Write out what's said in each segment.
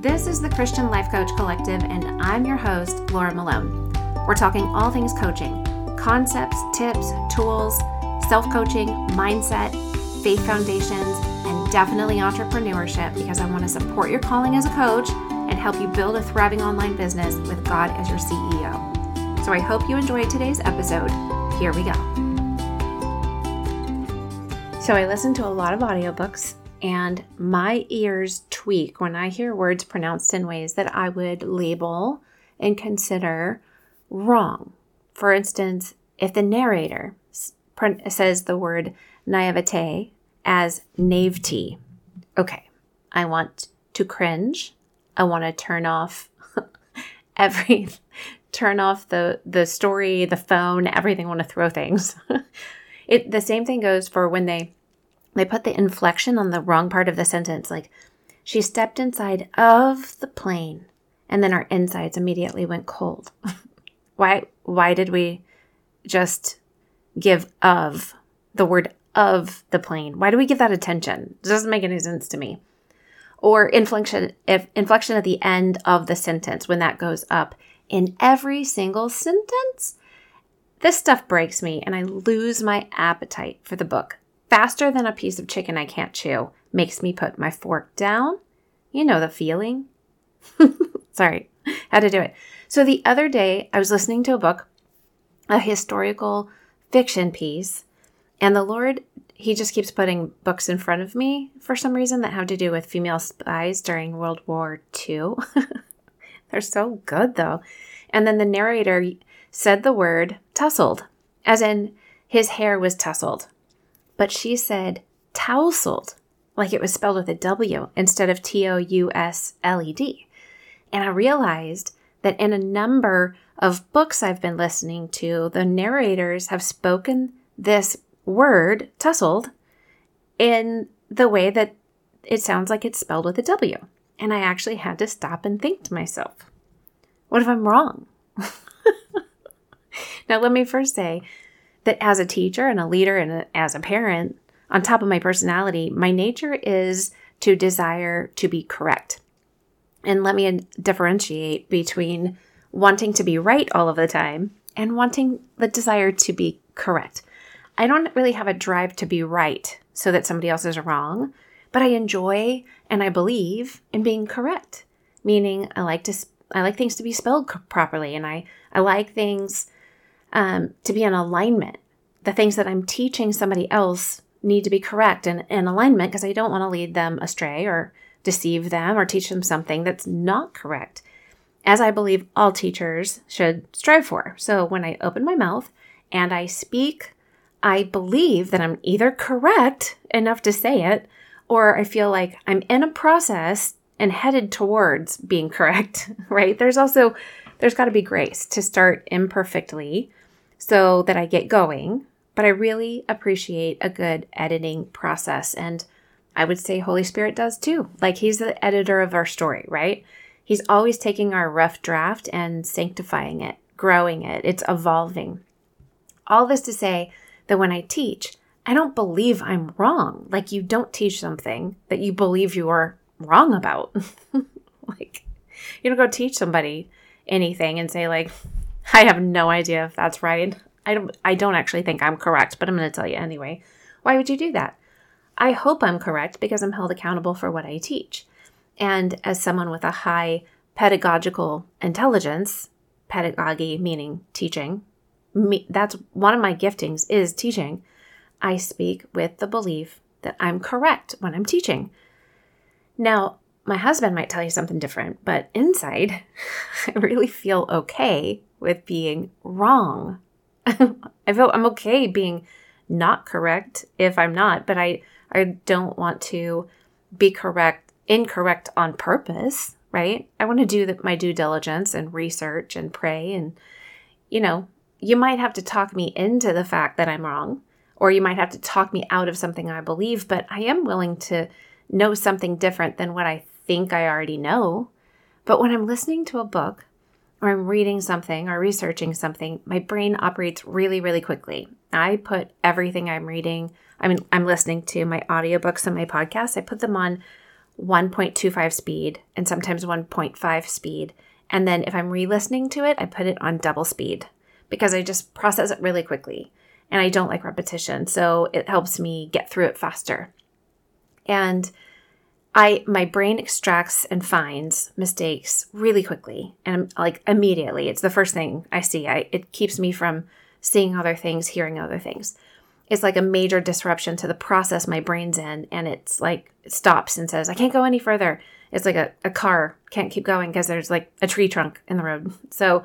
This is the Christian Life Coach Collective, and I'm your host, Laura Malone. We're talking all things coaching concepts, tips, tools, self coaching, mindset, faith foundations, and definitely entrepreneurship because I want to support your calling as a coach and help you build a thriving online business with God as your CEO. So I hope you enjoyed today's episode. Here we go. So I listen to a lot of audiobooks and my ears tweak when I hear words pronounced in ways that I would label and consider wrong. For instance, if the narrator says the word naivete as naivety, okay, I want to cringe. I want to turn off every turn off the the story, the phone, everything. I want to throw things. it the same thing goes for when they they put the inflection on the wrong part of the sentence, like, she stepped inside of the plane, and then our insides immediately went cold. why, why did we just give of the word of the plane? Why do we give that attention? It doesn't make any sense to me. Or inflection, if inflection at the end of the sentence when that goes up in every single sentence. This stuff breaks me and I lose my appetite for the book faster than a piece of chicken I can't chew, makes me put my fork down. You know the feeling. Sorry, had to do it. So the other day, I was listening to a book, a historical fiction piece, and the Lord, He just keeps putting books in front of me for some reason that have to do with female spies during World War II. They're so good, though. And then the narrator said the word tussled, as in his hair was tousled but she said tousled, like it was spelled with a W instead of T O U S L E D. And I realized that in a number of books I've been listening to, the narrators have spoken this word, tussled, in the way that it sounds like it's spelled with a W. And I actually had to stop and think to myself, what if I'm wrong? now, let me first say that as a teacher and a leader and a, as a parent, on top of my personality, my nature is to desire to be correct. And let me differentiate between wanting to be right all of the time and wanting the desire to be correct. I don't really have a drive to be right so that somebody else is wrong, but I enjoy and I believe in being correct. Meaning I like to I like things to be spelled properly and I I like things um, to be in alignment. The things that I'm teaching somebody else need to be correct and in alignment because I don't want to lead them astray or deceive them or teach them something that's not correct, as I believe all teachers should strive for. So when I open my mouth and I speak, I believe that I'm either correct enough to say it or I feel like I'm in a process and headed towards being correct, right? There's also there's got to be grace to start imperfectly so that I get going. But I really appreciate a good editing process. And I would say Holy Spirit does too. Like He's the editor of our story, right? He's always taking our rough draft and sanctifying it, growing it, it's evolving. All this to say that when I teach, I don't believe I'm wrong. Like you don't teach something that you believe you are wrong about. like you don't go teach somebody anything and say like I have no idea if that's right. I don't I don't actually think I'm correct, but I'm going to tell you anyway. Why would you do that? I hope I'm correct because I'm held accountable for what I teach. And as someone with a high pedagogical intelligence, pedagogy meaning teaching, me, that's one of my giftings is teaching. I speak with the belief that I'm correct when I'm teaching. Now, my husband might tell you something different, but inside, I really feel okay with being wrong. I feel I'm okay being not correct if I'm not, but I I don't want to be correct incorrect on purpose, right? I want to do the, my due diligence and research and pray and you know, you might have to talk me into the fact that I'm wrong or you might have to talk me out of something I believe, but I am willing to know something different than what I think I already know. But when I'm listening to a book or I'm reading something or researching something, my brain operates really, really quickly. I put everything I'm reading, I mean, I'm listening to my audiobooks and my podcasts, I put them on 1.25 speed and sometimes 1.5 speed. And then if I'm re listening to it, I put it on double speed because I just process it really quickly and I don't like repetition. So it helps me get through it faster. And I my brain extracts and finds mistakes really quickly and like immediately. It's the first thing I see. I it keeps me from seeing other things, hearing other things. It's like a major disruption to the process my brain's in and it's like it stops and says, I can't go any further. It's like a, a car can't keep going because there's like a tree trunk in the road. So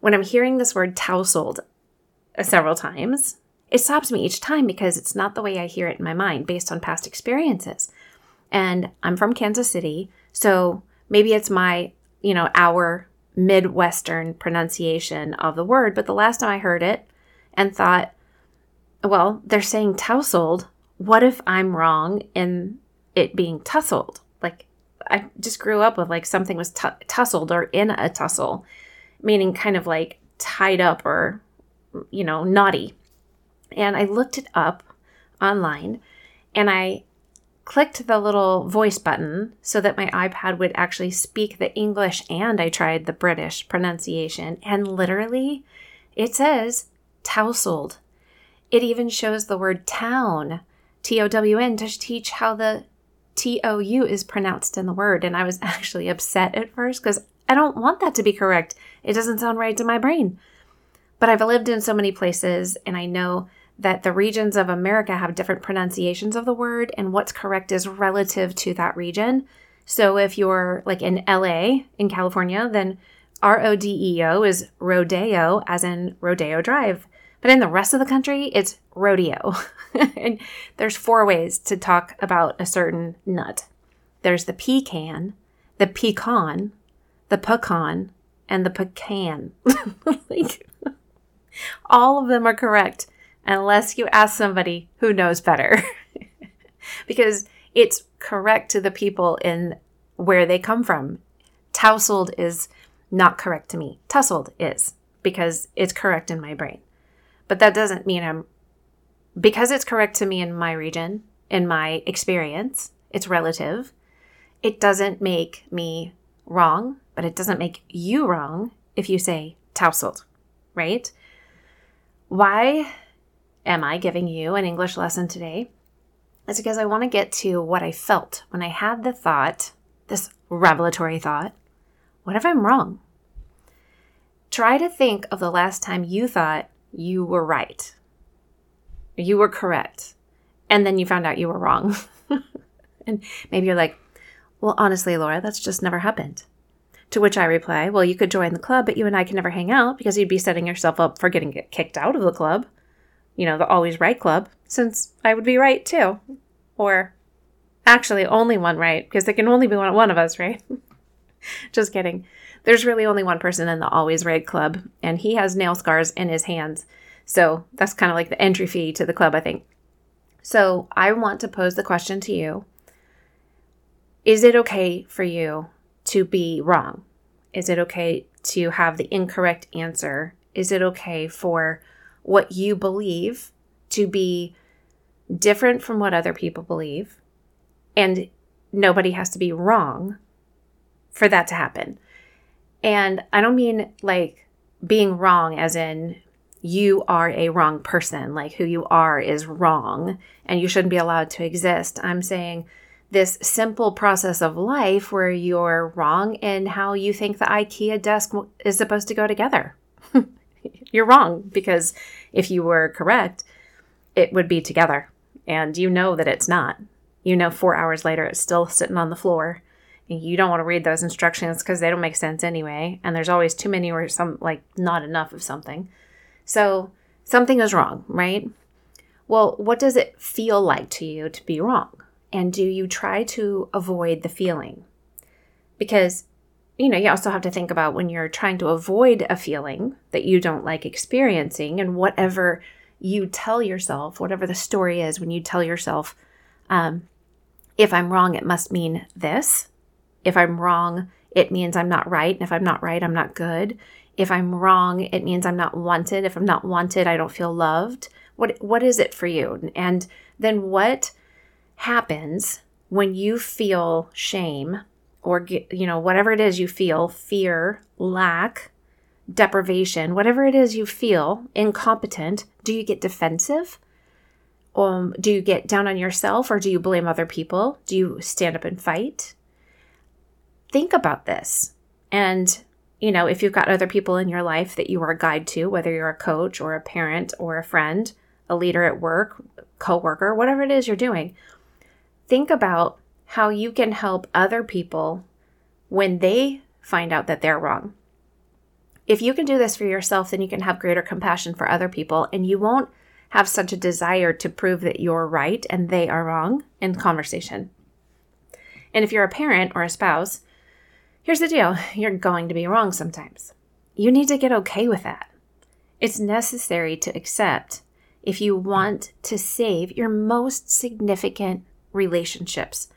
when I'm hearing this word tousled several times, it stops me each time because it's not the way I hear it in my mind based on past experiences. And I'm from Kansas City, so maybe it's my, you know, our Midwestern pronunciation of the word. But the last time I heard it and thought, well, they're saying tousled. What if I'm wrong in it being tussled? Like, I just grew up with like something was t- tussled or in a tussle, meaning kind of like tied up or, you know, naughty. And I looked it up online and I clicked the little voice button so that my iPad would actually speak the English and I tried the British pronunciation. And literally, it says tousled. It even shows the word town, T O W N, to teach how the T O U is pronounced in the word. And I was actually upset at first because I don't want that to be correct. It doesn't sound right to my brain. But I've lived in so many places and I know that the regions of America have different pronunciations of the word, and what's correct is relative to that region. So if you're like in LA in California, then R O D E O is rodeo, as in Rodeo Drive. But in the rest of the country, it's rodeo. and there's four ways to talk about a certain nut there's the pecan, the pecan, the pecan, and the pecan. like, all of them are correct unless you ask somebody who knows better. because it's correct to the people in where they come from. Tousled is not correct to me. Tussled is because it's correct in my brain. But that doesn't mean I'm because it's correct to me in my region, in my experience, it's relative. It doesn't make me wrong, but it doesn't make you wrong if you say tousled, right? Why am I giving you an English lesson today? It's because I want to get to what I felt when I had the thought, this revelatory thought, what if I'm wrong? Try to think of the last time you thought you were right, you were correct, and then you found out you were wrong. and maybe you're like, well, honestly, Laura, that's just never happened. To which I reply, well, you could join the club, but you and I can never hang out because you'd be setting yourself up for getting kicked out of the club you know, the Always Right Club, since I would be right too. Or actually, only one right, because there can only be one, one of us, right? Just kidding. There's really only one person in the Always Right Club, and he has nail scars in his hands. So that's kind of like the entry fee to the club, I think. So I want to pose the question to you Is it okay for you to be wrong? Is it okay to have the incorrect answer? Is it okay for what you believe to be different from what other people believe. And nobody has to be wrong for that to happen. And I don't mean like being wrong as in you are a wrong person, like who you are is wrong and you shouldn't be allowed to exist. I'm saying this simple process of life where you're wrong in how you think the IKEA desk is supposed to go together. you're wrong because if you were correct, it would be together. And you know that it's not. You know, four hours later, it's still sitting on the floor. And you don't want to read those instructions because they don't make sense anyway. And there's always too many or some, like, not enough of something. So something is wrong, right? Well, what does it feel like to you to be wrong? And do you try to avoid the feeling? Because you know, you also have to think about when you're trying to avoid a feeling that you don't like experiencing and whatever you tell yourself, whatever the story is, when you tell yourself, um, if I'm wrong, it must mean this. If I'm wrong, it means I'm not right. And if I'm not right, I'm not good. If I'm wrong, it means I'm not wanted. If I'm not wanted, I don't feel loved. What what is it for you? And then what happens when you feel shame or you know whatever it is you feel, fear, lack, deprivation, whatever it is you feel, incompetent, do you get defensive? Um, do you get down on yourself or do you blame other people? Do you stand up and fight? Think about this. And, you know, if you've got other people in your life that you are a guide to, whether you're a coach or a parent or a friend, a leader at work, coworker, whatever it is you're doing, think about how you can help other people when they find out that they're wrong. If you can do this for yourself, then you can have greater compassion for other people and you won't have such a desire to prove that you're right and they are wrong in conversation. And if you're a parent or a spouse, here's the deal you're going to be wrong sometimes. You need to get okay with that. It's necessary to accept if you want to save your most significant relationships.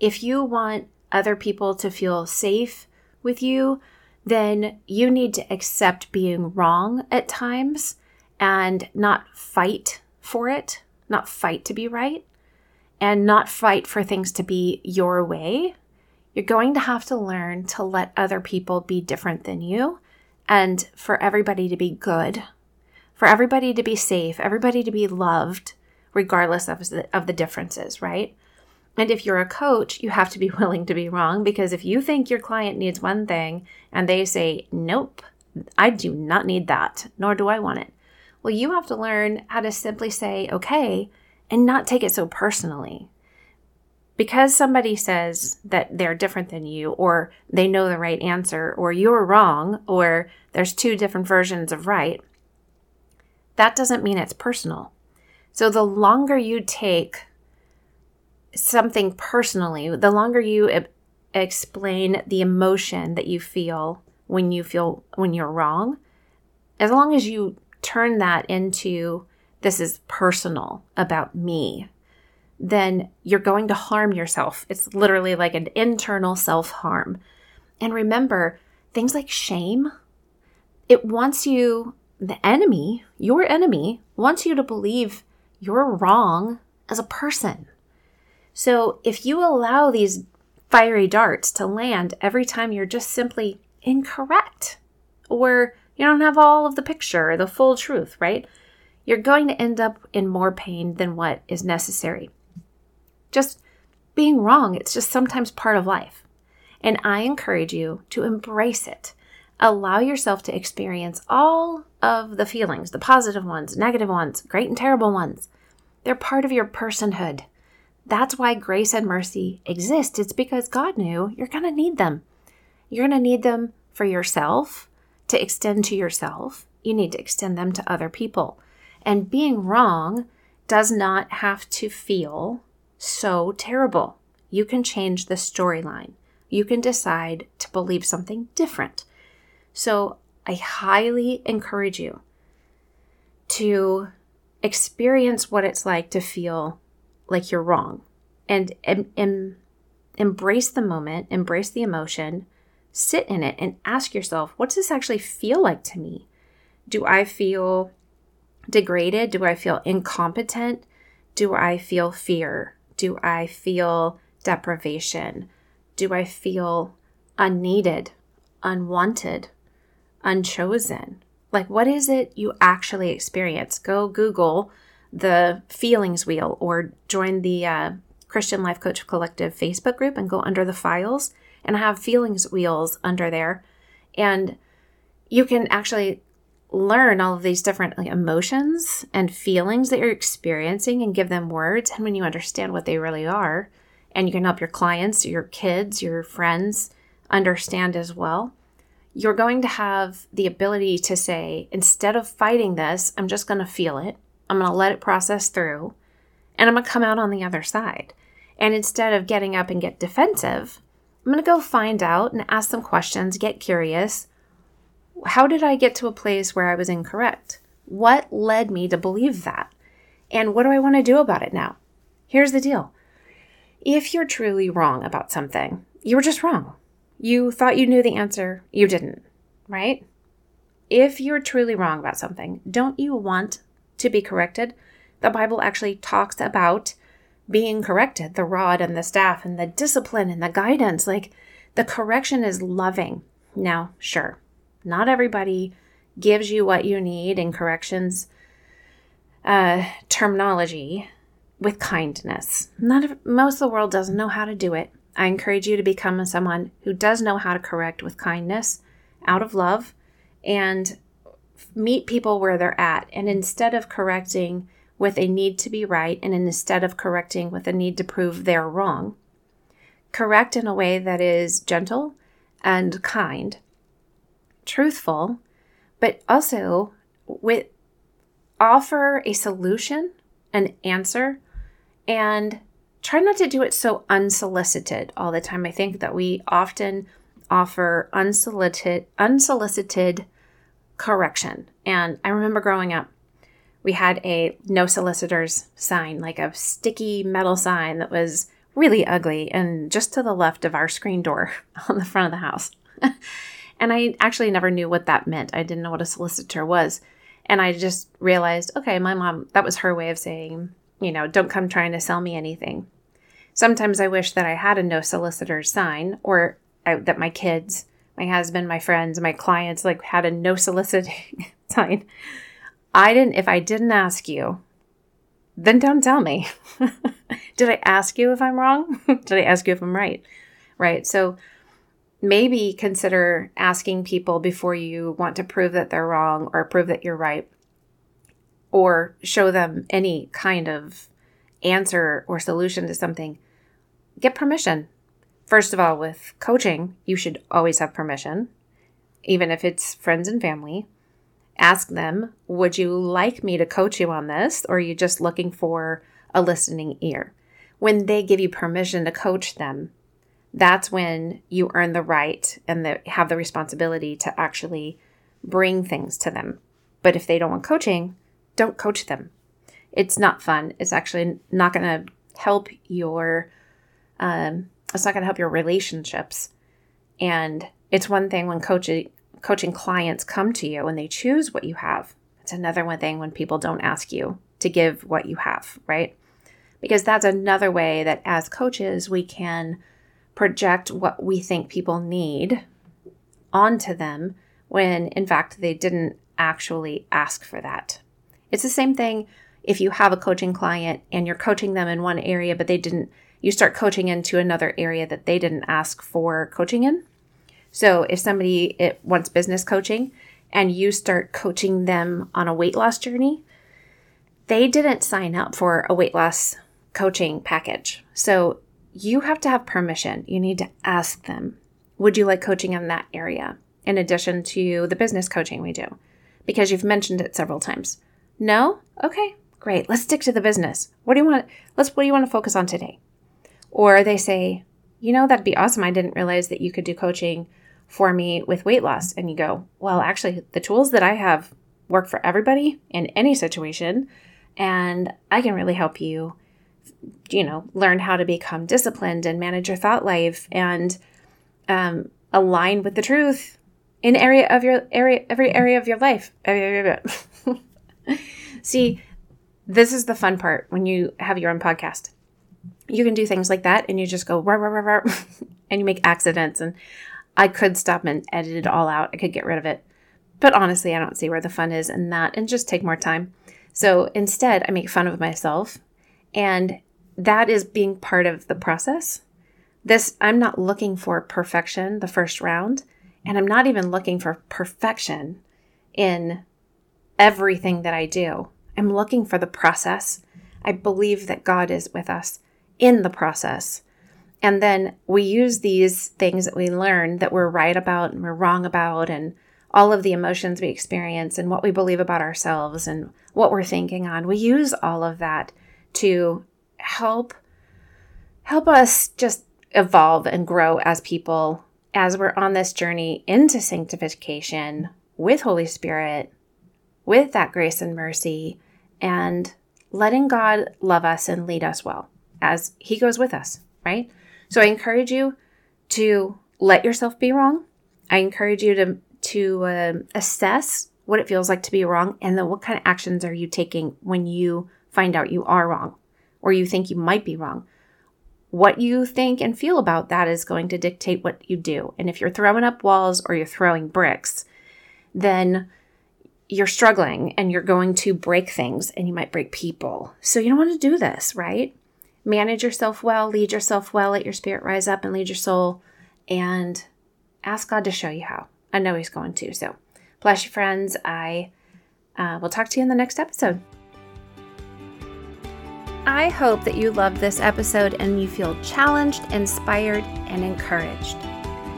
If you want other people to feel safe with you, then you need to accept being wrong at times and not fight for it, not fight to be right, and not fight for things to be your way, you're going to have to learn to let other people be different than you and for everybody to be good, for everybody to be safe, everybody to be loved, regardless of the, of the differences, right? And if you're a coach, you have to be willing to be wrong because if you think your client needs one thing and they say, nope, I do not need that, nor do I want it, well, you have to learn how to simply say, okay, and not take it so personally. Because somebody says that they're different than you, or they know the right answer, or you're wrong, or there's two different versions of right, that doesn't mean it's personal. So the longer you take something personally, the longer you e- explain the emotion that you feel when you feel when you're wrong, as long as you turn that into this is personal about me, then you're going to harm yourself. It's literally like an internal self harm. And remember, things like shame, it wants you, the enemy, your enemy, wants you to believe you're wrong as a person. So if you allow these fiery darts to land every time you're just simply incorrect or you don't have all of the picture, the full truth, right? You're going to end up in more pain than what is necessary. Just being wrong, it's just sometimes part of life. And I encourage you to embrace it. Allow yourself to experience all of the feelings, the positive ones, negative ones, great and terrible ones. They're part of your personhood. That's why grace and mercy exist. It's because God knew you're going to need them. You're going to need them for yourself, to extend to yourself, you need to extend them to other people. And being wrong does not have to feel so terrible. You can change the storyline. You can decide to believe something different. So I highly encourage you to experience what it's like to feel like you're wrong and, and, and embrace the moment, embrace the emotion, sit in it and ask yourself, what does this actually feel like to me? Do I feel degraded? Do I feel incompetent? Do I feel fear? Do I feel deprivation? Do I feel unneeded, unwanted, unchosen? Like, what is it you actually experience? Go Google the feelings wheel or join the uh, Christian Life Coach Collective Facebook group and go under the files and have feelings wheels under there. And you can actually learn all of these different like, emotions and feelings that you're experiencing and give them words. And when you understand what they really are, and you can help your clients, your kids, your friends understand as well, you're going to have the ability to say, instead of fighting this, I'm just going to feel it. I'm going to let it process through, and I'm going to come out on the other side. And instead of getting up and get defensive, I'm going to go find out and ask some questions, get curious. How did I get to a place where I was incorrect? What led me to believe that? And what do I want to do about it now? Here's the deal if you're truly wrong about something, you were just wrong. You thought you knew the answer, you didn't, right? If you're truly wrong about something, don't you want to be corrected? The Bible actually talks about being corrected, the rod and the staff and the discipline and the guidance. Like the correction is loving. Now, sure, not everybody gives you what you need in corrections uh, terminology with kindness. Not of, most of the world doesn't know how to do it. I encourage you to become someone who does know how to correct with kindness, out of love, and meet people where they're at. And instead of correcting with a need to be right, and instead of correcting with a need to prove they're wrong, correct in a way that is gentle and kind, truthful, but also with offer a solution, an answer, and try not to do it so unsolicited all the time. I think that we often offer unsolicited unsolicited correction. And I remember growing up, we had a no solicitors sign, like a sticky metal sign that was really ugly and just to the left of our screen door on the front of the house. and I actually never knew what that meant. I didn't know what a solicitor was. And I just realized, okay, my mom, that was her way of saying, you know, don't come trying to sell me anything. Sometimes I wish that I had a no solicitors sign or I, that my kids, my husband, my friends, my clients like had a no soliciting sign. I didn't, if I didn't ask you, then don't tell me. Did I ask you if I'm wrong? Did I ask you if I'm right? Right. So maybe consider asking people before you want to prove that they're wrong or prove that you're right or show them any kind of answer or solution to something. Get permission. First of all, with coaching, you should always have permission, even if it's friends and family ask them, Would you like me to coach you on this? Or are you just looking for a listening ear? When they give you permission to coach them, that's when you earn the right and the, have the responsibility to actually bring things to them. But if they don't want coaching, don't coach them. It's not fun. It's actually not going to help your. Um, it's not going to help your relationships. And it's one thing when coaching coaching clients come to you and they choose what you have. It's another one thing when people don't ask you to give what you have, right? Because that's another way that as coaches, we can project what we think people need onto them when in fact they didn't actually ask for that. It's the same thing if you have a coaching client and you're coaching them in one area, but they didn't, you start coaching into another area that they didn't ask for coaching in. So if somebody it wants business coaching and you start coaching them on a weight loss journey, they didn't sign up for a weight loss coaching package. So you have to have permission. You need to ask them, would you like coaching in that area? In addition to the business coaching we do, because you've mentioned it several times. No? Okay, great. Let's stick to the business. What do you want? Let's, what do you want to focus on today? Or they say, you know, that'd be awesome. I didn't realize that you could do coaching for me with weight loss. And you go, well, actually, the tools that I have work for everybody in any situation. And I can really help you, you know, learn how to become disciplined and manage your thought life and um, align with the truth in area of your area, every area of your life. See, this is the fun part when you have your own podcast. You can do things like that and you just go, rah, rah, rah, rah, and you make accidents. And I could stop and edit it all out. I could get rid of it. But honestly, I don't see where the fun is in that and just take more time. So instead, I make fun of myself. And that is being part of the process. This, I'm not looking for perfection the first round. And I'm not even looking for perfection in everything that I do. I'm looking for the process. I believe that God is with us in the process. And then we use these things that we learn that we're right about and we're wrong about, and all of the emotions we experience and what we believe about ourselves and what we're thinking on. We use all of that to help help us just evolve and grow as people as we're on this journey into sanctification with Holy Spirit, with that grace and mercy, and letting God love us and lead us well as He goes with us, right? So I encourage you to let yourself be wrong. I encourage you to to uh, assess what it feels like to be wrong, and then what kind of actions are you taking when you find out you are wrong or you think you might be wrong. What you think and feel about that is going to dictate what you do. And if you're throwing up walls or you're throwing bricks, then you're struggling and you're going to break things and you might break people. So you don't want to do this, right? Manage yourself well, lead yourself well, let your spirit rise up and lead your soul, and ask God to show you how. I know He's going to. So, bless you, friends. I uh, will talk to you in the next episode. I hope that you loved this episode and you feel challenged, inspired, and encouraged.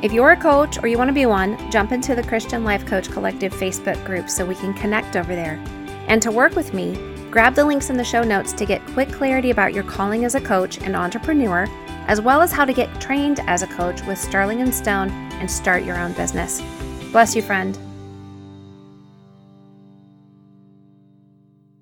If you're a coach or you want to be one, jump into the Christian Life Coach Collective Facebook group so we can connect over there. And to work with me, grab the links in the show notes to get quick clarity about your calling as a coach and entrepreneur, as well as how to get trained as a coach with Starling and Stone and start your own business. Bless you, friend.